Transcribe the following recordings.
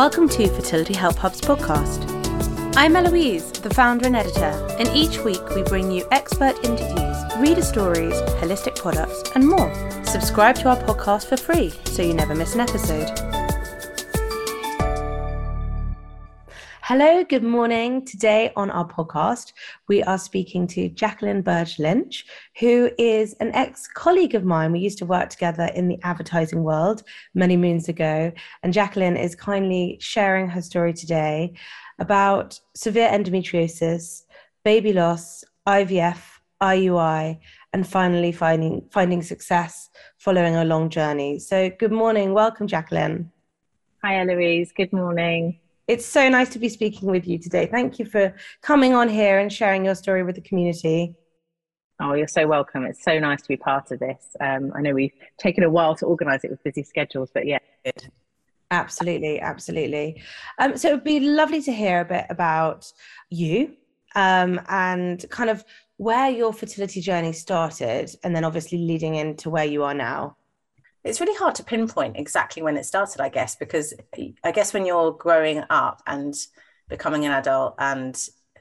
Welcome to Fertility Help Hub's podcast. I'm Eloise, the founder and editor, and each week we bring you expert interviews, reader stories, holistic products, and more. Subscribe to our podcast for free so you never miss an episode. Hello, good morning. Today on our podcast, we are speaking to Jacqueline Burge Lynch, who is an ex colleague of mine. We used to work together in the advertising world many moons ago. And Jacqueline is kindly sharing her story today about severe endometriosis, baby loss, IVF, IUI, and finally finding, finding success following a long journey. So, good morning. Welcome, Jacqueline. Hi, Eloise. Good morning. It's so nice to be speaking with you today. Thank you for coming on here and sharing your story with the community. Oh, you're so welcome. It's so nice to be part of this. Um, I know we've taken a while to organise it with busy schedules, but yeah. Good. Absolutely, absolutely. Um, so it would be lovely to hear a bit about you um, and kind of where your fertility journey started, and then obviously leading into where you are now it's really hard to pinpoint exactly when it started, I guess, because I guess when you're growing up and becoming an adult and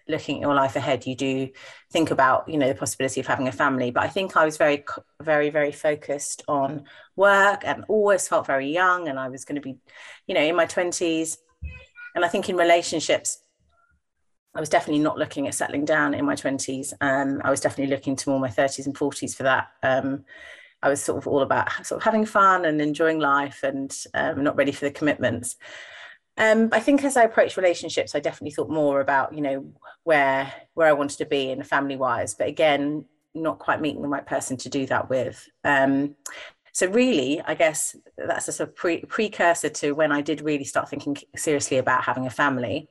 looking at your life ahead, you do think about, you know, the possibility of having a family. But I think I was very, very, very focused on work and always felt very young. And I was going to be, you know, in my 20s. And I think in relationships, I was definitely not looking at settling down in my 20s. Um, I was definitely looking to more my 30s and 40s for that. Um, I was sort of all about sort of having fun and enjoying life and um, not ready for the commitments. Um, I think as I approached relationships, I definitely thought more about you know where where I wanted to be in family wise, but again, not quite meeting the right person to do that with. Um, so really, I guess that's a sort of pre- precursor to when I did really start thinking seriously about having a family.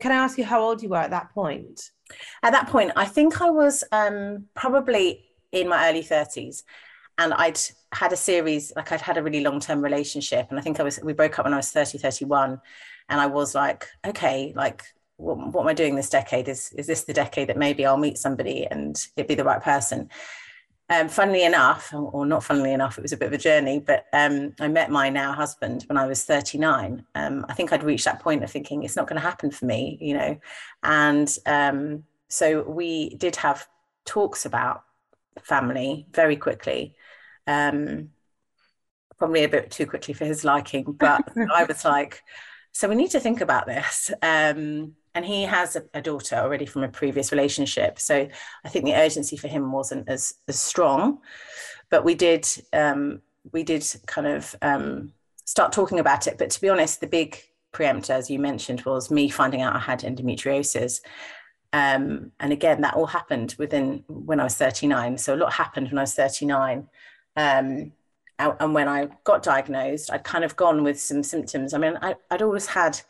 Can I ask you how old you were at that point? At that point, I think I was um, probably in my early 30s and I'd had a series like I'd had a really long term relationship and I think I was we broke up when I was 30 31 and I was like okay like what, what am I doing this decade? Is is this the decade that maybe I'll meet somebody and it'd be the right person? Um, funnily enough or not funnily enough it was a bit of a journey but um, I met my now husband when I was 39 um, I think I'd reached that point of thinking it's not going to happen for me you know? And um, so we did have talks about family very quickly um, probably a bit too quickly for his liking, but I was like, so we need to think about this. Um, and he has a, a, daughter already from a previous relationship, so I think the urgency for him wasn't as as strong. But we did um, we did kind of um, start talking about it. But to be honest, the big preemptor, as you mentioned, was me finding out I had endometriosis. Um, and again, that all happened within when I was 39. So a lot happened when I was 39. Um, and when I got diagnosed, I'd kind of gone with some symptoms. I mean, I, would always had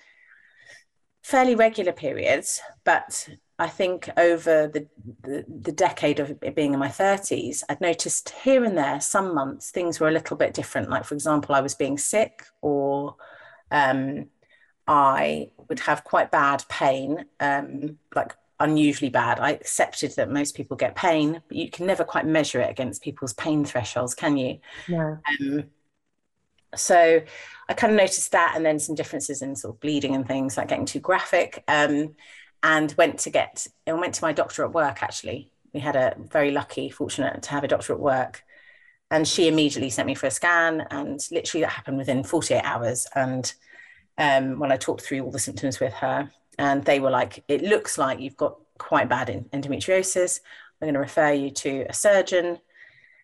fairly regular periods, but I think over the, the, the decade of being in my 30s, I'd noticed here and there some months things were a little bit different. Like, for example, I was being sick or um, I would have quite bad pain, um, like unusually bad. I accepted that most people get pain, but you can never quite measure it against people's pain thresholds, can you? No. Um, so I kind of noticed that, and then some differences in sort of bleeding and things, like getting too graphic. Um, and went to get, and went to my doctor at work. Actually, we had a very lucky, fortunate to have a doctor at work, and she immediately sent me for a scan, and literally that happened within 48 hours. And um, when I talked through all the symptoms with her, and they were like, it looks like you've got quite bad endometriosis. We're going to refer you to a surgeon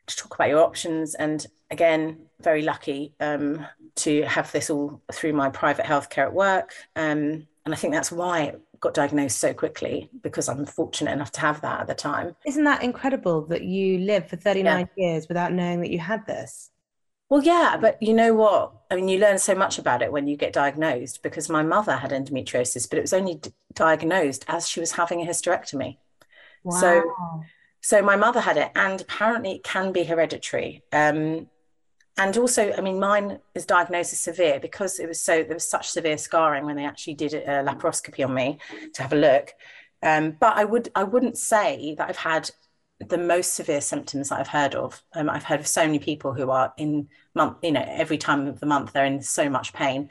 to talk about your options. And again, very lucky um, to have this all through my private healthcare at work. Um, and I think that's why it got diagnosed so quickly because I'm fortunate enough to have that at the time. Isn't that incredible that you lived for 39 yeah. years without knowing that you had this? Well, yeah, but you know what? I mean, you learn so much about it when you get diagnosed because my mother had endometriosis, but it was only d- diagnosed as she was having a hysterectomy. Wow. So, so my mother had it, and apparently it can be hereditary. Um, and also, I mean, mine is diagnosed as severe because it was so there was such severe scarring when they actually did a laparoscopy on me to have a look. Um, but I would I wouldn't say that I've had the most severe symptoms that I've heard of. Um, I've heard of so many people who are in month, you know, every time of the month they're in so much pain.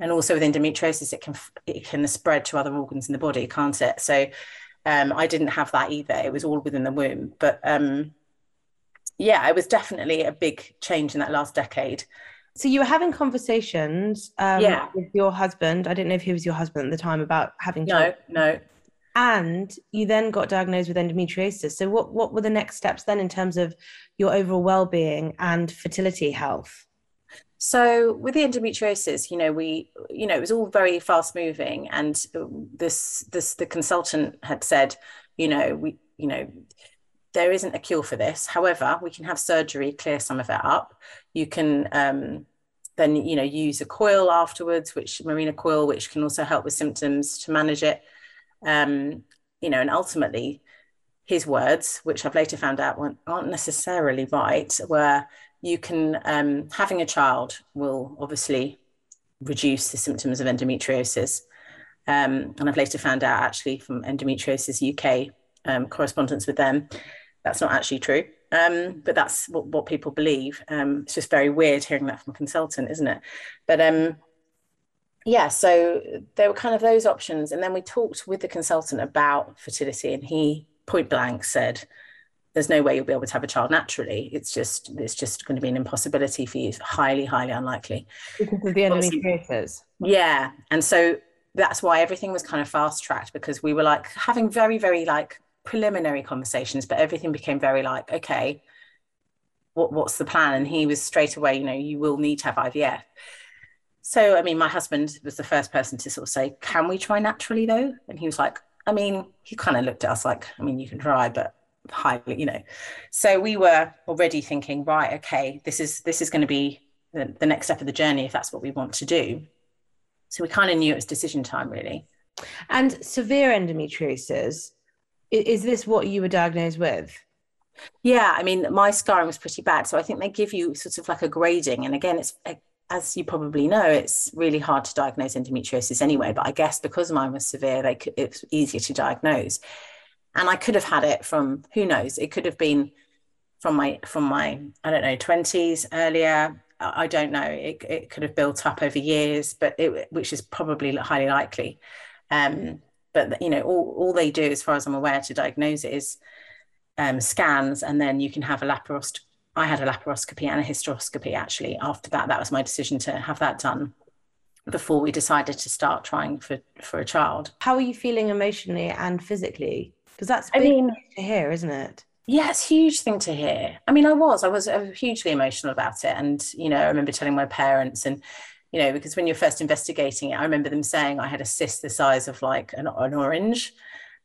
and also with endometriosis, it can it can spread to other organs in the body, can't it? So um, I didn't have that either. It was all within the womb, but um, yeah, it was definitely a big change in that last decade. So you were having conversations um, yeah. with your husband. I didn't know if he was your husband at the time about having children. No, no. And you then got diagnosed with endometriosis. So what what were the next steps then in terms of your overall well-being and fertility health? So with the endometriosis, you know, we, you know, it was all very fast moving, and this, this, the consultant had said, you know, we, you know, there isn't a cure for this. However, we can have surgery clear some of it up. You can um, then, you know, use a coil afterwards, which Mirena coil, which can also help with symptoms to manage it. Um, you know, and ultimately, his words, which I've later found out aren't necessarily right, were you can um, having a child will obviously reduce the symptoms of endometriosis. Um, and I've later found out actually from Endometriosis UK um, correspondence with them, that's not actually true. Um, but that's what, what people believe. Um, it's just very weird hearing that from a consultant, isn't it? But um, yeah, so there were kind of those options. And then we talked with the consultant about fertility, and he point blank said, there's no way you'll be able to have a child naturally. It's just it's just going to be an impossibility for you. highly, highly unlikely. Because of the endometriosis. Yeah. And so that's why everything was kind of fast tracked because we were like having very, very like preliminary conversations, but everything became very like, okay, what, what's the plan? And he was straight away, you know, you will need to have IVF. So, I mean, my husband was the first person to sort of say, can we try naturally though? And he was like, I mean, he kind of looked at us like, I mean, you can try, but highly, you know. So we were already thinking, right, okay, this is this is going to be the, the next step of the journey if that's what we want to do. So we kind of knew it was decision time, really. And severe endometriosis, is this what you were diagnosed with? Yeah, I mean, my scarring was pretty bad. So I think they give you sort of like a grading. And again, it's as you probably know, it's really hard to diagnose endometriosis anyway. But I guess because mine was severe, they could, it's easier to diagnose. And I could have had it from who knows? It could have been from my from my I don't know 20s earlier. I don't know. It, it could have built up over years but it which is probably highly likely. Um, but you know all, all they do as far as I'm aware to diagnose it is um, scans and then you can have a laparoscopy I had a laparoscopy and a hysteroscopy actually after that that was my decision to have that done before we decided to start trying for for a child how are you feeling emotionally and physically because that's I mean, to hear, isn't it? Yeah, it's a huge thing to hear. I mean, I was, I was uh, hugely emotional about it. And, you know, I remember telling my parents and, you know, because when you're first investigating it, I remember them saying I had a cyst the size of like an, an orange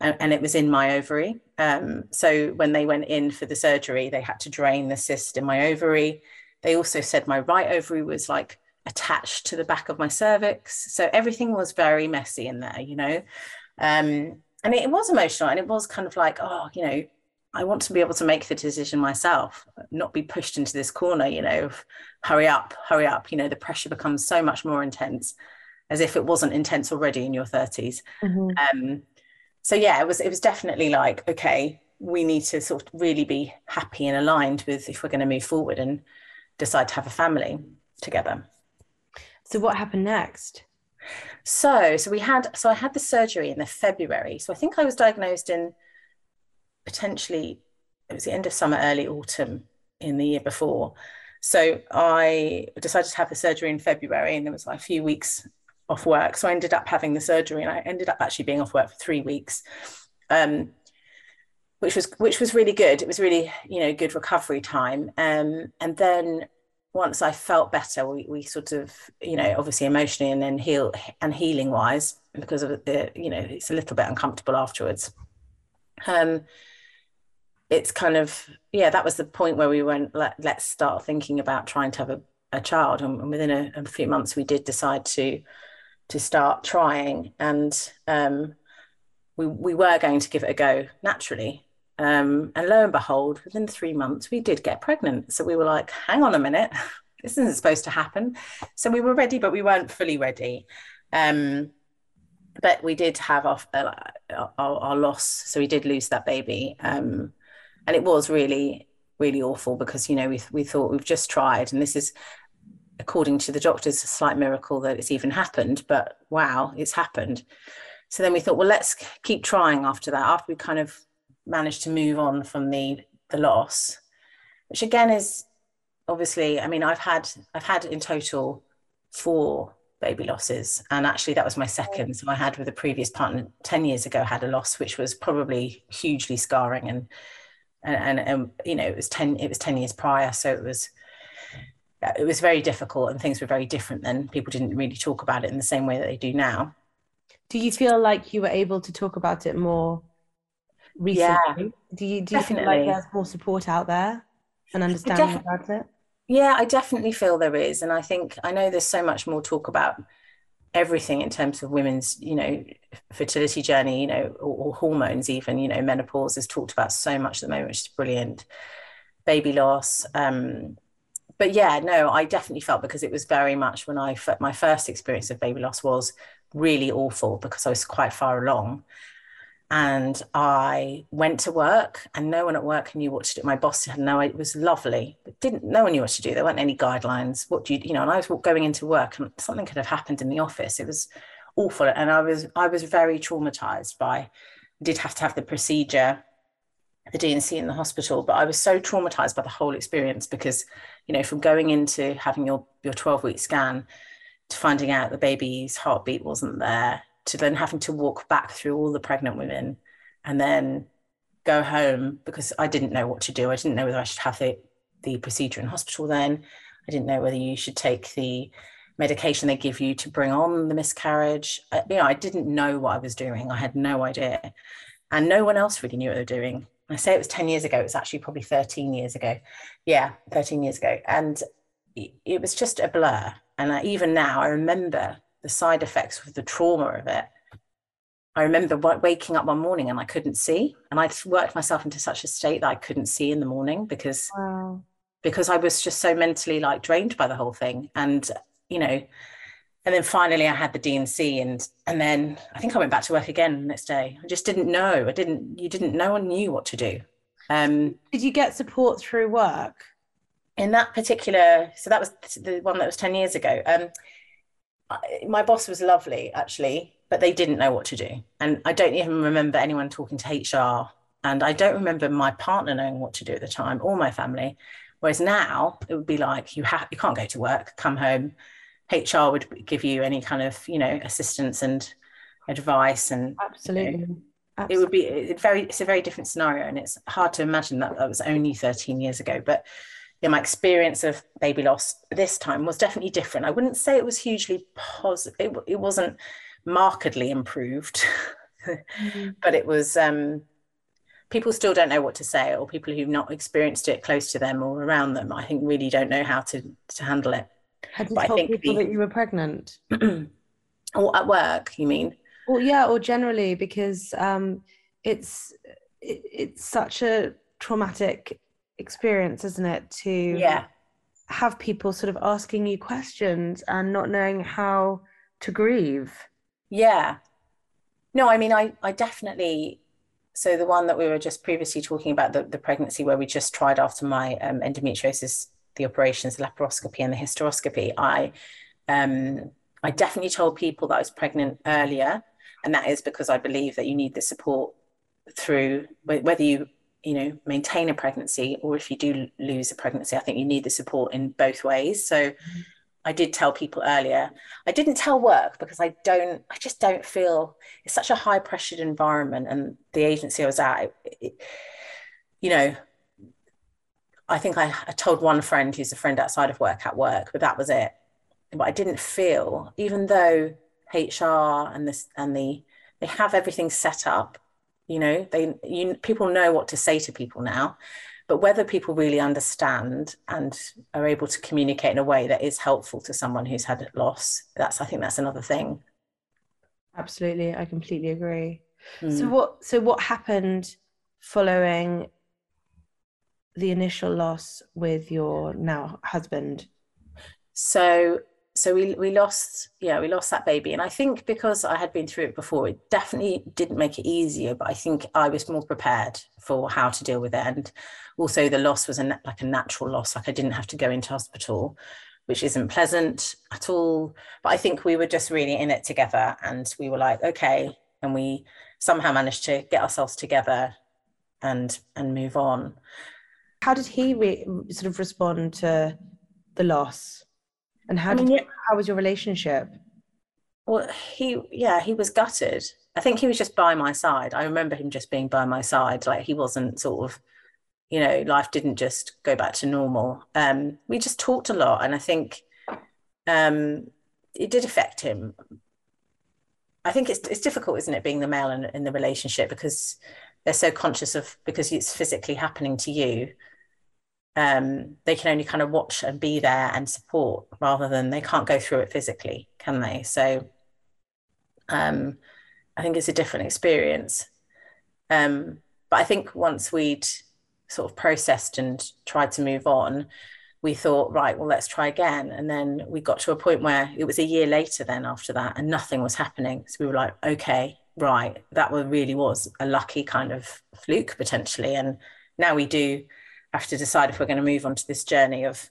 and, and, it was in my ovary. Um, so when they went in for the surgery, they had to drain the cyst in my ovary. They also said my right ovary was like attached to the back of my cervix. So everything was very messy in there, you know. Um, and it, was emotional and it was kind of like oh you know i want to be able to make the decision myself not be pushed into this corner you know of hurry up hurry up you know the pressure becomes so much more intense as if it wasn't intense already in your 30s mm-hmm. um, so yeah it was it was definitely like okay we need to sort of really be happy and aligned with if we're going to move forward and decide to have a family together so what happened next so, so we had, so I had the surgery in the February. So I think I was diagnosed in potentially, it was the end of summer, early autumn in the year before. So I decided to have the surgery in February and there was like a few weeks off work. So I ended up having the surgery and I ended up actually being off work for three weeks. Um, which was which was really good. It was really you know good recovery time. Um, and then once I felt better, we, we sort of, you know, obviously emotionally and then heal and healing wise, because of the, you know, it's a little bit uncomfortable afterwards. Um, it's kind of, yeah, that was the point where we went, Let, let's start thinking about trying to have a, a child. And, and within a, a, few months, we did decide to, to start trying. And um, we, we were going to give it a go naturally. Um, and lo and behold, within three months, we did get pregnant. So we were like, hang on a minute, this isn't supposed to happen. So we were ready, but we weren't fully ready. Um, but we did have our, our, our, loss. So we did lose that baby. Um, and it was really, really awful because, you know, we, we thought we've just tried and this is, according to the doctors, a slight miracle that it's even happened, but wow, it's happened. So then we thought, well, let's keep trying after that, after we kind of managed to move on from the the loss, which again is obviously, I mean, I've had I've had in total four baby losses, and actually that was my second. So I had with a previous partner ten years ago had a loss, which was probably hugely scarring, and and and, and you know it was ten it was ten years prior, so it was it was very difficult and things were very different then. People didn't really talk about it in the same way that they do now. Do you feel like you were able to talk about it more recently? Yeah, do you do you feel like there's more support out there and understanding def- about it? Yeah, I definitely feel there is. And I think I know there's so much more talk about everything in terms of women's, you know, fertility journey, you know, or, or hormones, even, you know, menopause is talked about so much at the moment, which is brilliant. Baby loss, um, but yeah, no, I definitely felt because it was very much when I my first experience of baby loss was really awful because I was quite far along, and I went to work and no one at work knew what to do. My boss had no it was lovely, but didn't no one knew what to do. There weren't any guidelines. What do you you know? And I was going into work and something could have happened in the office. It was awful, and I was I was very traumatized by. Did have to have the procedure the D&C in the hospital, but I was so traumatized by the whole experience because, you know, from going into having your your 12 week scan to finding out the baby's heartbeat wasn't there, to then having to walk back through all the pregnant women and then go home because I didn't know what to do. I didn't know whether I should have the, the procedure in hospital then. I didn't know whether you should take the medication they give you to bring on the miscarriage. I, you know, I didn't know what I was doing. I had no idea. And no one else really knew what they were doing. I say it was 10 years ago, it was actually probably 13 years ago. Yeah, 13 years ago. And it was just a blur. And I, even now, I remember the side effects of the trauma of it. I remember waking up one morning and I couldn't see, and I'd worked myself into such a state that I couldn't see in the morning because wow. because I was just so mentally like drained by the whole thing. And you know, and then finally I had the D&C and and then I think I went back to work again the next day. I just didn't know. I didn't you didn't no one knew what to do. Um did you get support through work? In that particular so that was the one that was 10 years ago. Um I, my boss was lovely actually, but they didn't know what to do. And I don't even remember anyone talking to HR and I don't remember my partner knowing what to do at the time or my family. Whereas now it would be like you have you can't go to work, come home, HR would give you any kind of you know assistance and advice and absolutely. You know, absolutely. It would be it very it's a very different scenario and it's hard to imagine that that was only 13 years ago but yeah, my experience of baby loss this time was definitely different. I wouldn't say it was hugely positive. It, it wasn't markedly improved, mm-hmm. but it was. Um, people still don't know what to say, or people who've not experienced it close to them or around them. I think really don't know how to to handle it. Had you but told people the, that you were pregnant? or at work, you mean? Well, yeah, or generally because um, it's it, it's such a traumatic experience, isn't it? To yeah have people sort of asking you questions and not knowing how to grieve. Yeah. No, I mean, I I definitely. So the one that we were just previously talking about, the, the pregnancy where we just tried after my um, endometriosis the operations, the laparoscopy and the hysteroscopy, I um, I definitely told people that I was pregnant earlier, and that is because I believe that you need the support through whether you you know maintain a pregnancy or if you do lose a pregnancy. I think you need the support in both ways. So. Mm-hmm. I did tell people earlier. I didn't tell work because I don't, I just don't feel it's such a high pressured environment. And the agency I was at, it, it, you know, I think I, I told one friend who's a friend outside of work at work, but that was it. But I didn't feel, even though HR and this and the they have everything set up, you know, they you people know what to say to people now, but whether people really understand and are able to communicate in a way that is helpful to someone who's had a loss, that's I think that's another thing. Absolutely, I completely agree. Mm. So what so what happened following the initial loss with your now husband? So so we we lost yeah we lost that baby and i think because i had been through it before it definitely didn't make it easier but i think i was more prepared for how to deal with it and also the loss was a like a natural loss like i didn't have to go into hospital which isn't pleasant at all. But I think we were just really in it together and we were like, okay. And we somehow managed to get ourselves together and and move on. How did he re- sort of respond to the loss? And how did I mean, yeah. how was your relationship? Well, he yeah, he was gutted. I think he was just by my side. I remember him just being by my side. Like he wasn't sort of, you know, life didn't just go back to normal. Um, we just talked a lot, and I think um, it did affect him. I think it's it's difficult, isn't it, being the male in, in the relationship because they're so conscious of because it's physically happening to you. Um, they can only kind of watch and be there and support rather than they can't go through it physically, can they? So um, I think it's a different experience. Um, but I think once we'd sort of processed and tried to move on, we thought, right, well, let's try again. And then we got to a point where it was a year later then after that, and nothing was happening. So we were like, okay, right, that really was a lucky kind of fluke potentially. And now we do have to decide if we're going to move on to this journey of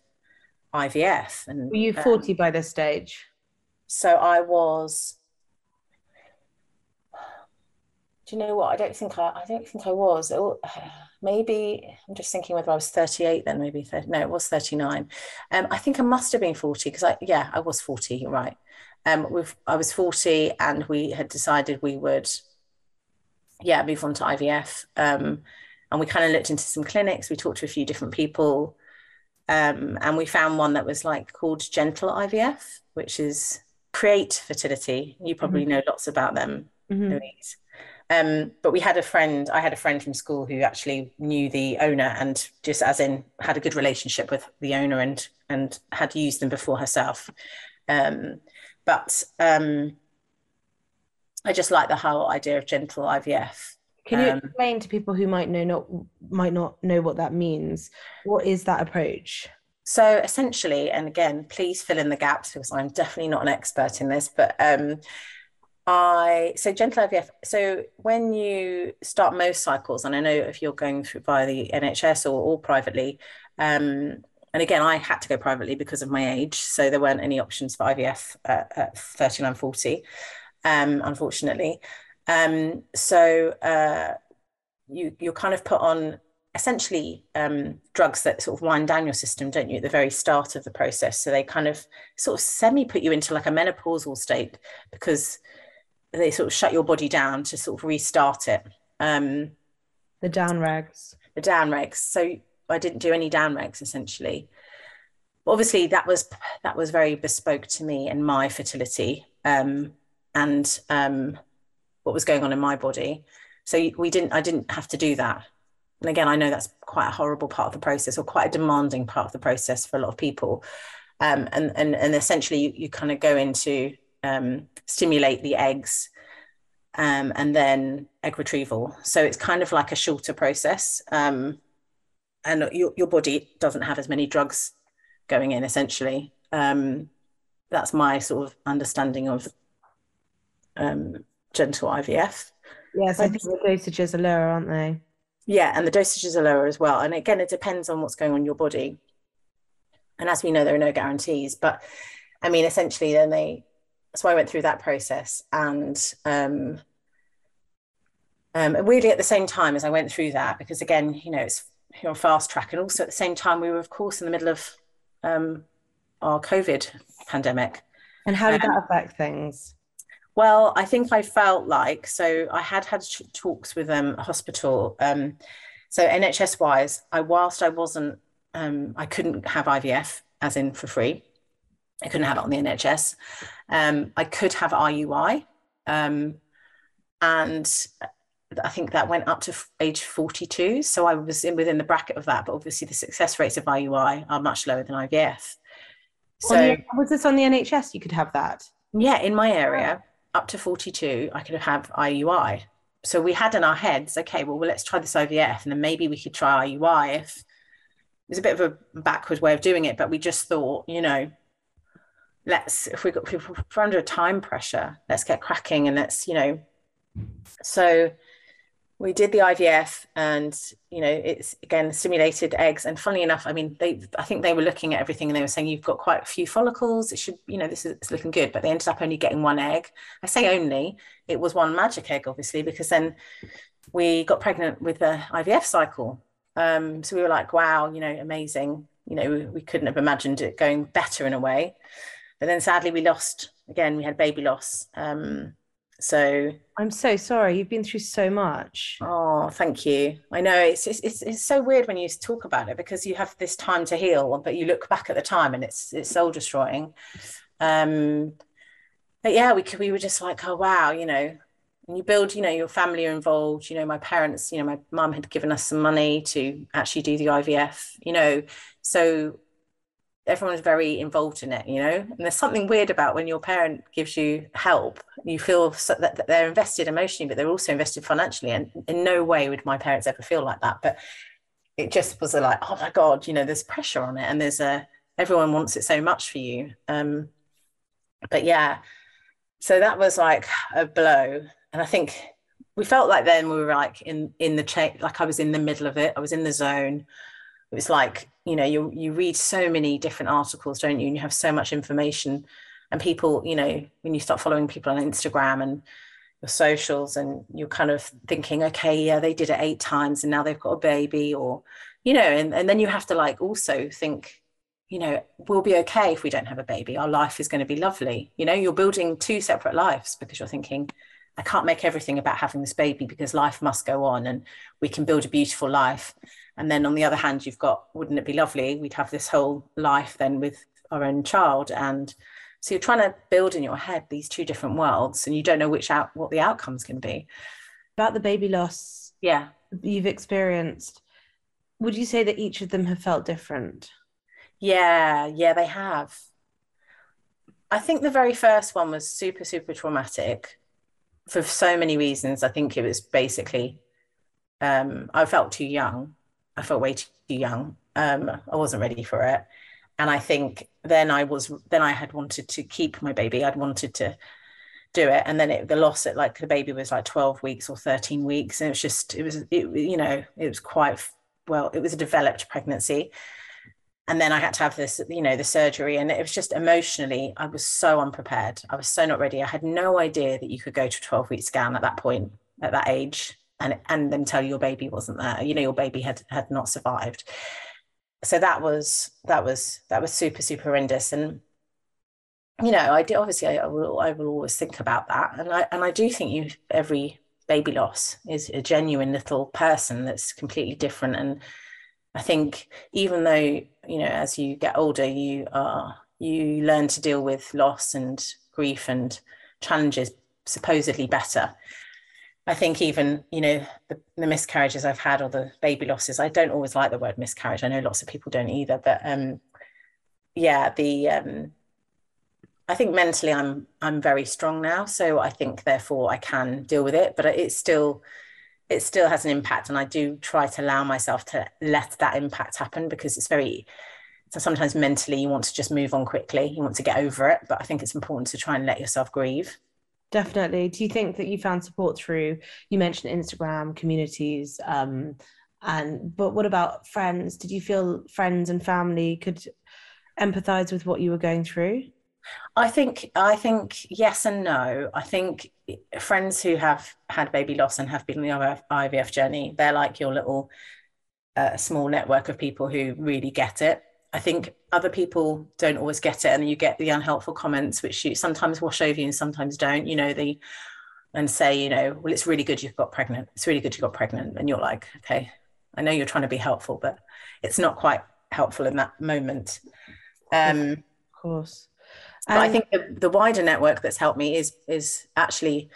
IVF. And were you 40 um, by this stage? So I was do you know what? I don't think I, I don't think I was. Maybe I'm just thinking whether I was 38 then, maybe 30, no, it was 39. Um, I think I must have been 40 because I, yeah, I was 40. You're right. Um, we've, I was 40 and we had decided we would, yeah, move on to IVF. Um, and we kind of looked into some clinics. We talked to a few different people. Um, and we found one that was like called Gentle IVF, which is Create Fertility. You probably mm-hmm. know lots about them, mm-hmm. Eloise. Um, but we had a friend, I had a friend from school who actually knew the owner and just as in had a good relationship with the owner and and had used them before herself. Um, but um, I just like the whole idea of gentle IVF. Can you um, explain to people who might know not might not know what that means? What is that approach? So essentially, and again, please fill in the gaps because I'm definitely not an expert in this, but um, I so gentle IVF. So when you start most cycles, and I know if you're going through via the NHS or, or privately, um, and again, I had to go privately because of my age, so there weren't any options for IVF at, at 39, 40, um, unfortunately. Um, so uh, you you're kind of put on essentially um, drugs that sort of wind down your system, don't you, at the very start of the process. So they kind of sort of semi put you into like a menopausal state because they sort of shut your body down to sort of restart it. Um, the down regs. The down regs. So I didn't do any down regs essentially. But obviously, that was that was very bespoke to me and my fertility um, and um, what was going on in my body. So we didn't. I didn't have to do that. And again, I know that's quite a horrible part of the process, or quite a demanding part of the process for a lot of people. Um, and and and essentially, you, you kind of go into um, stimulate the eggs um, and then egg retrieval. So it's kind of like a shorter process. Um, and your, your body doesn't have as many drugs going in, essentially. Um, that's my sort of understanding of um, gentle IVF. Yes, I think the dosages are lower, aren't they? Yeah, and the dosages are lower as well. And again, it depends on what's going on in your body. And as we know, there are no guarantees. But I mean, essentially, then they so I went through that process and um, um, really at the same time as I went through that, because again, you know, it's you know, fast track. And also at the same time, we were, of course, in the middle of um, our COVID pandemic. And how did that um, affect things? Well, I think I felt like, so I had had talks with um, hospital. Um, so NHS wise, I, whilst I wasn't, um, I couldn't have IVF as in for free. I couldn't have it on the NHS. Um, I could have IUI. Um, and I think that went up to age 42. So I was in within the bracket of that. But obviously, the success rates of IUI are much lower than IVF. So, the, was this on the NHS? You could have that? Yeah, in my area, up to 42, I could have IUI. So we had in our heads, okay, well, well let's try this IVF and then maybe we could try IUI if it was a bit of a backward way of doing it, but we just thought, you know, let's if we got under time pressure let's get cracking and let's you know so we did the IVF and you know it's again stimulated eggs. And funnily enough I mean they I think they were looking at everything and they were saying you've got quite a few follicles. It should you know this is looking good. But they ended up only getting one egg. I say only it was one magic egg obviously because then we got pregnant with the IVF cycle. Um, so we were like wow you know amazing. You know we, we couldn't have imagined it going better in a way. But then sadly we lost again we had baby loss. Um, so I'm so sorry. You've been through so much. Oh, thank you. I know it's, it's it's so weird when you talk about it because you have this time to heal, but you look back at the time and it's it's soul destroying. Um, but yeah, we we were just like, oh wow, you know, and you build, you know, your family are involved. You know, my parents, you know, my mum had given us some money to actually do the IVF. You know, so everyone's very involved in it, you know. And there's something weird about when your parent gives you help, you feel so that they're invested emotionally, but they're also invested financially. And in no way would my parents ever feel like that. But it just was like, oh my God, you know, there's pressure on it and there's a, everyone wants it so much for you. Um, but yeah, so that was like a blow. And I think we felt like then we were like in, in the chain, like I was in the middle of it. I was in the zone. It was like you know you you read so many different articles don't you? And you have so much information. And people you know when you start following people on instagram and your socials and you're kind of thinking okay yeah they did it eight times and now they've got a baby or you know and, and then you have to like also think you know we'll be okay if we don't have a baby. Our life is going to be lovely. You know you're building two separate lives because you're thinking i can't make everything about having this baby because life must go on and we can build a beautiful life. And then on the other hand you've got wouldn't it be lovely? We'd have this whole life then with our own child. And so you're trying to build in your head these two different worlds and you don't know which out what the outcomes can be. About the baby loss yeah. you've experienced would you say that each of them have felt different? Yeah yeah they have. I think the very first one was super super traumatic for so many reasons i think it was basically um, i felt too young I felt way too young. Um, I wasn't ready for it. And I think then I was, then I had wanted to keep my baby. I'd wanted to do it. And then it, the loss at like the baby was like 12 weeks or 13 weeks. And it was just, it was, it, you know, it was quite, well, it was a developed pregnancy. And then I had to have this, you know, the surgery. And it was just emotionally, I was so unprepared. I was so not ready. I had no idea that you could go to a 12 week scan at that point, at that age and and then tell you your baby wasn't there you know your baby had had not survived so that was that was that was super super horrendous and you know i do obviously I, I will i will always think about that and i and i do think you every baby loss is a genuine little person that's completely different and i think even though you know as you get older you are you learn to deal with loss and grief and challenges supposedly better I think even you know the, the, miscarriages I've had or the baby losses. I don't always like the word miscarriage. I know lots of people don't either, but um, yeah, the um, I think mentally I'm I'm very strong now, so I think therefore I can deal with it. But it's still it still has an impact, and I do try to allow myself to let that impact happen because it's very so sometimes mentally you want to just move on quickly, you want to get over it, but I think it's important to try and let yourself grieve. Definitely. Do you think that you found support through, you mentioned Instagram communities, um, and but what about friends? Did you feel friends and family could empathize with what you were going through? I think I think yes and no. I think friends who have had baby loss and have been on the IVF journey, they're like your little uh, small network of people who really get it. I think other people don't always get it, and you get the unhelpful comments, which you sometimes wash over you and sometimes don't. You know the and say, you know, well, it's really good you've got pregnant. It's really good you got pregnant, and you're like, okay, I know you're trying to be helpful, but it's not quite helpful in that moment. Um, of course. But I think the, the wider network that's helped me is is actually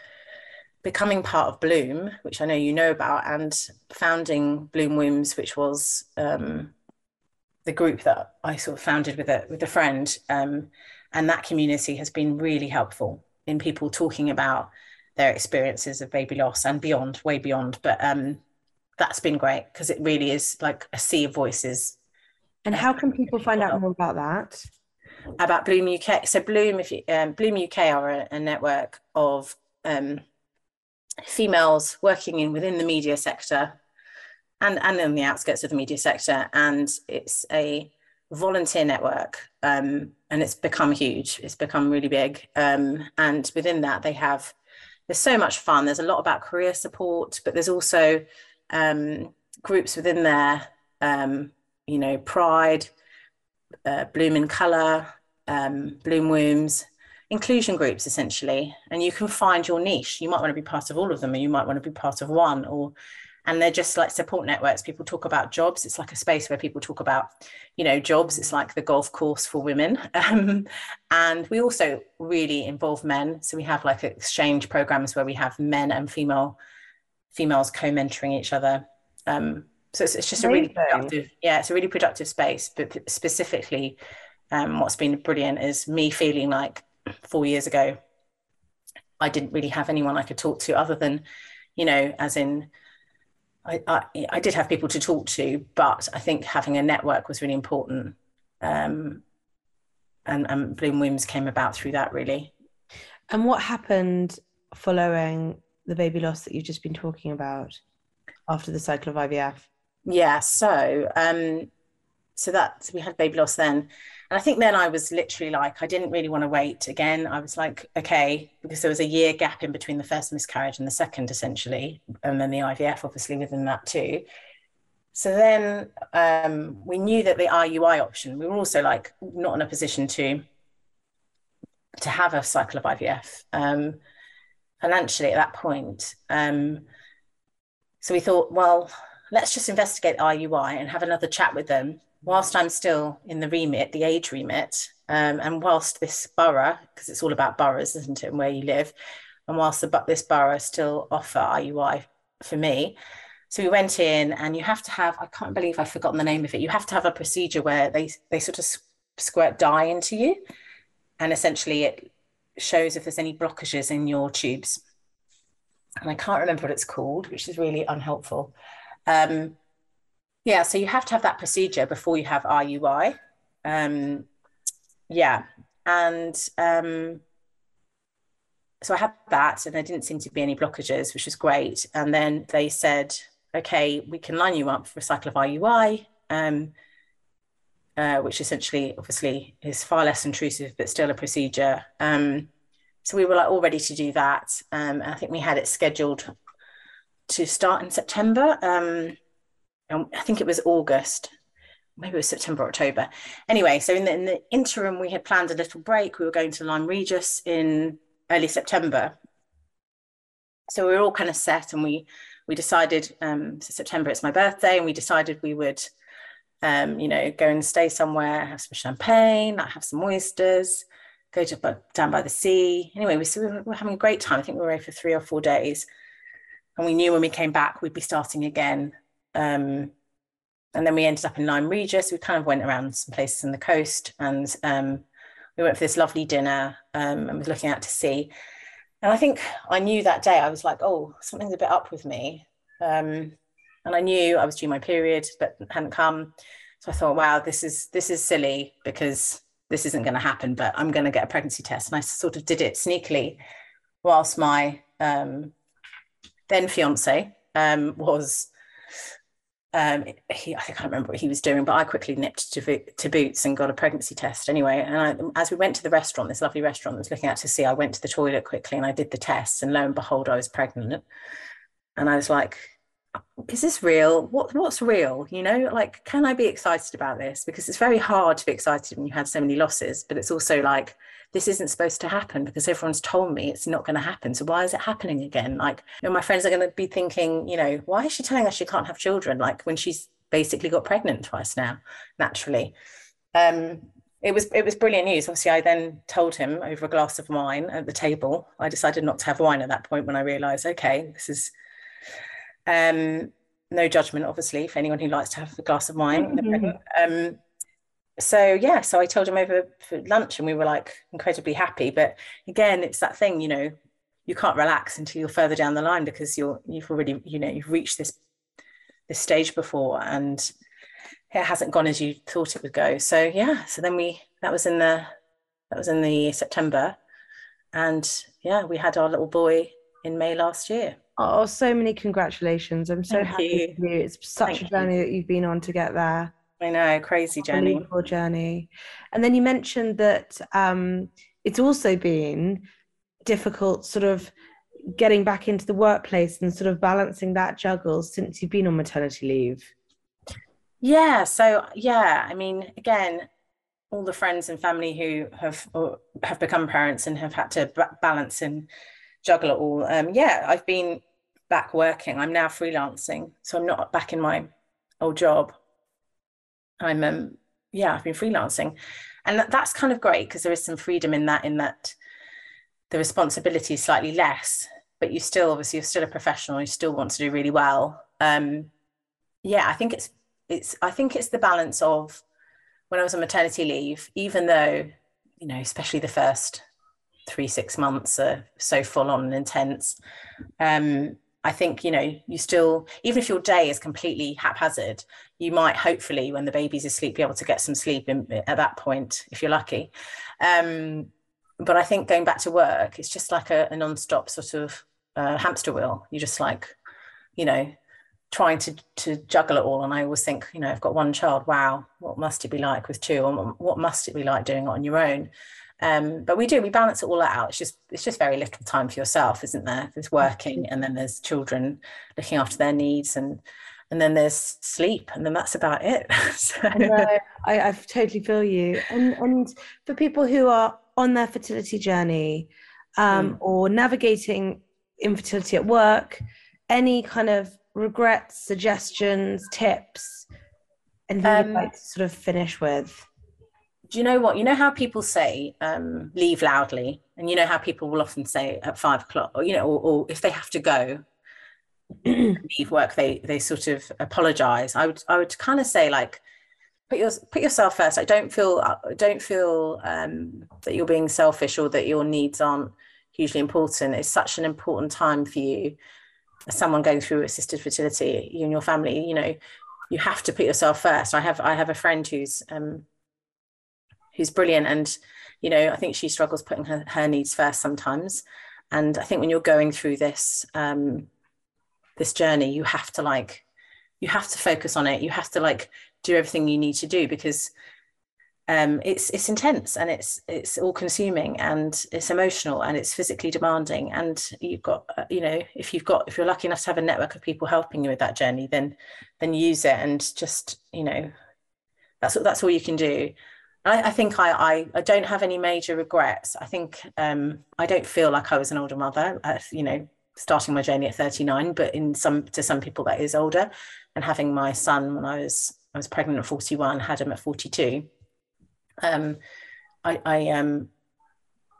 becoming part of Bloom, which I know you know about, and founding Bloom Wombs, which was um, the group that I sort of founded with a with a friend, um, and that community has been really helpful in people talking about their experiences of baby loss and beyond, way beyond. But um, that's been great because it really is like a sea of voices. And how can people find out more about that? About Bloom UK. So Bloom, if you, um, Bloom UK are a, a network of um, females working in within the media sector and, and in the outskirts of the media sector. And it's a volunteer network um, and it's become huge. It's become really big. Um, and within that, they have, there's so much fun. There's a lot about career support, but there's also um, groups within there, um, you know, Pride, uh, Bloom in Colour, um, Bloom Wombs, inclusion groups essentially. And you can find your niche. You might want to be part of all of them, or you might want to be part of one, or and they're just like support networks. People talk about jobs. It's like a space where people talk about you know jobs. It's like the golf course for women. Um, and we also really involve men. So we have like exchange programs where we have men and female females co-mentoring each other. Um, so it's, it's just Amazing. a really productive yeah it's a really productive space but specifically um, what's been brilliant is me feeling like four years ago i didn't really have anyone i could talk to other than you know as in I, I, I did have people to talk to, but I think having a network was really important. Um, and, and Bloom came about through that, really. And what happened following the baby loss that you've just been talking about after the cycle of IVF? Yeah, so um, so that we had baby loss then, and I think then I was literally like, I didn't really want to wait again. I was like, okay, because there was a year gap in between the first miscarriage and the second, essentially, and then the IVF, obviously, within that too. So then um, we knew that the IUI option, we were also like not in a position to to have a cycle of IVF um, financially at that point. Um, so we thought, well, let's just investigate IUI and have another chat with them whilst I'm still in the remit, the age remit, um, and whilst this borough, because it's all about boroughs, isn't it, and where you live, and whilst the, this borough still offer IUI for me, so we went in, and you have to have, I can't believe I've forgotten the name of it, you have to have a procedure where they, they sort of squirt dye into you, and essentially it shows if there's any blockages in your tubes. And I can't remember what it's called, which is really unhelpful. Um, yeah, so you have to have that procedure before you have IUI. Um, yeah, and um, so I had that, and there didn't seem to be any blockages, which was great. And then they said, okay, we can line you up for a cycle of IUI. um, uh, which essentially, obviously, is far less intrusive, but still a procedure. Um, so we were like all ready to do that. Um, I think we had it scheduled to start in September. Um, I think it was August, maybe it was September, October. Anyway, so in the, in the interim, we had planned a little break. We were going to Lyme Regis in early September. So we were all kind of set, and we we decided um, so September it's my birthday, and we decided we would, um, you know, go and stay somewhere, have some champagne, have some oysters, go to down by the sea. Anyway, we, so we were having a great time. I think we were away for three or four days, and we knew when we came back we'd be starting again um, and then we ended up in Lyme Regis. We kind of went around some places on the coast and um, we went for this lovely dinner um, and was looking out to sea. And I think I knew that day, I was like, oh, something's a bit up with me. Um, and I knew I was due my period, but hadn't come. So I thought, wow, this is this is silly because this isn't going to happen, but I'm going to get a pregnancy test. And I sort of did it sneakily whilst my um, then fiance um, was um, he, I can't remember what he was doing, but I quickly nipped to, to Boots and got a pregnancy test anyway. And I, as we went to the restaurant, this lovely restaurant that was looking out to sea, I went to the toilet quickly and I did the test. And lo and behold, I was pregnant. And I was like, is this real? What what's real? You know, like, can I be excited about this? Because it's very hard to be excited when you had so many losses, but it's also like this isn't supposed to happen because everyone's told me it's not going to happen. So why is it happening again? Like, you know, my friends are going to be thinking, you know, why is she telling us she can't have children? Like when she's basically got pregnant twice now, naturally. Um, it was it was brilliant news. Obviously, I then told him over a glass of wine at the table. I decided not to have wine at that point when I realised, okay, this is um, no judgment, obviously, for anyone who likes to have a glass of wine. Mm-hmm. Um, so yeah, so I told him over for lunch, and we were like incredibly happy. But again, it's that thing, you know, you can't relax until you're further down the line because you're you've already, you know, you've reached this this stage before, and it hasn't gone as you thought it would go. So yeah, so then we that was in the that was in the September, and yeah, we had our little boy in May last year. Oh, so many congratulations. I'm so Thank happy you. for you. It's such Thank a you. journey that you've been on to get there. I know, crazy journey. Journey. And then you mentioned that um, it's also been difficult sort of getting back into the workplace and sort of balancing that juggle since you've been on maternity leave. Yeah, so yeah, I mean, again, all the friends and family who have or have become parents and have had to b- balance and juggle it all. Um, yeah, I've been back working. I'm now freelancing, so I'm not back in my old job. I'm um yeah, I've been freelancing, and that, that's kind of great because there is some freedom in that. In that, the responsibility is slightly less, but you still obviously you're still a professional. You still want to do really well. Um, yeah, I think it's it's I think it's the balance of when I was on maternity leave, even though, you know, especially the first three, six months are so full on and intense. Um, I think, you know, you still, even if your day is completely haphazard, you might hopefully, when the baby's asleep, be able to get some sleep in, at that point, if you're lucky. Um, but I think going back to work, it's just like a, a non-stop sort of uh, hamster wheel. You're just like, you know, trying to to juggle it all. And i always think you know i've got one child. Wow what must it be like with two? And what must it be like doing it on your own? Um, but we do we balance it all out. It's just it's just very little time for yourself isn't there? There's working and then there's children looking after their needs and and then there's sleep and then that's about it so. I, know, I, I totally feel you and and for people who are on their fertility journey um, mm. or navigating infertility at work any kind of regrets, suggestions, tips, anything um, you'd like to sort of finish with? Do you know what? You know how people say um, leave loudly, and you know how people will often say at five o'clock, or you know, or, or if they have to go leave work, they they sort of apologize. I would I would kind of say like put your put yourself first. I don't feel don't feel um, that you're being selfish or that your needs aren't hugely important. It's such an important time for you as someone going through assisted fertility, you and your family, you know, you have to put yourself first. I have I have a friend who's um who's brilliant and you know, I think she struggles putting her, her needs first sometimes. And I think when you're going through this um this journey, you have to like you have to focus on it. You have to like do everything you need to do because um, it's it's intense and it's it's all consuming and it's emotional and it's physically demanding. And you've got uh, you know if you've got if you're lucky enough to have a network of people helping you with that journey then then use it and just you know that's that's all you can do. I, I think I, I, I don't have any major regrets. I think um, I don't feel like I was an older mother uh, you know starting my journey at 39 but in some to some people that is older and having my son when I was I was pregnant at 41 had him at 42 um, I, I um,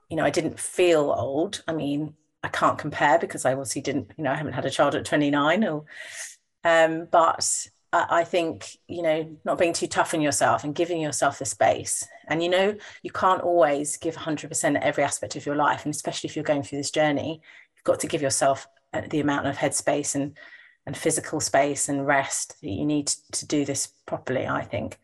you know, I didn't feel old. I mean, I can't compare because I obviously didn't, you know, I haven't had a child at 29 or, um, but I, think, you know, not being too tough on yourself and giving yourself the space. And, you know, you can't always give 100% every aspect of your life. And especially if you're going through this journey, got to give yourself uh, the amount of headspace and, and physical space and rest that you need to do this properly, I think.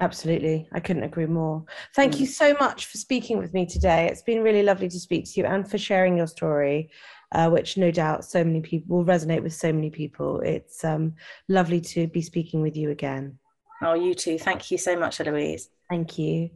Absolutely. I couldn't agree more. Thank mm. you so much for speaking with me today. It's been really lovely to speak to you and for sharing your story, uh, which no doubt so many people will resonate with so many people. It's um, lovely to be speaking with you again. Oh, you too. Thank you so much, Eloise. Thank you.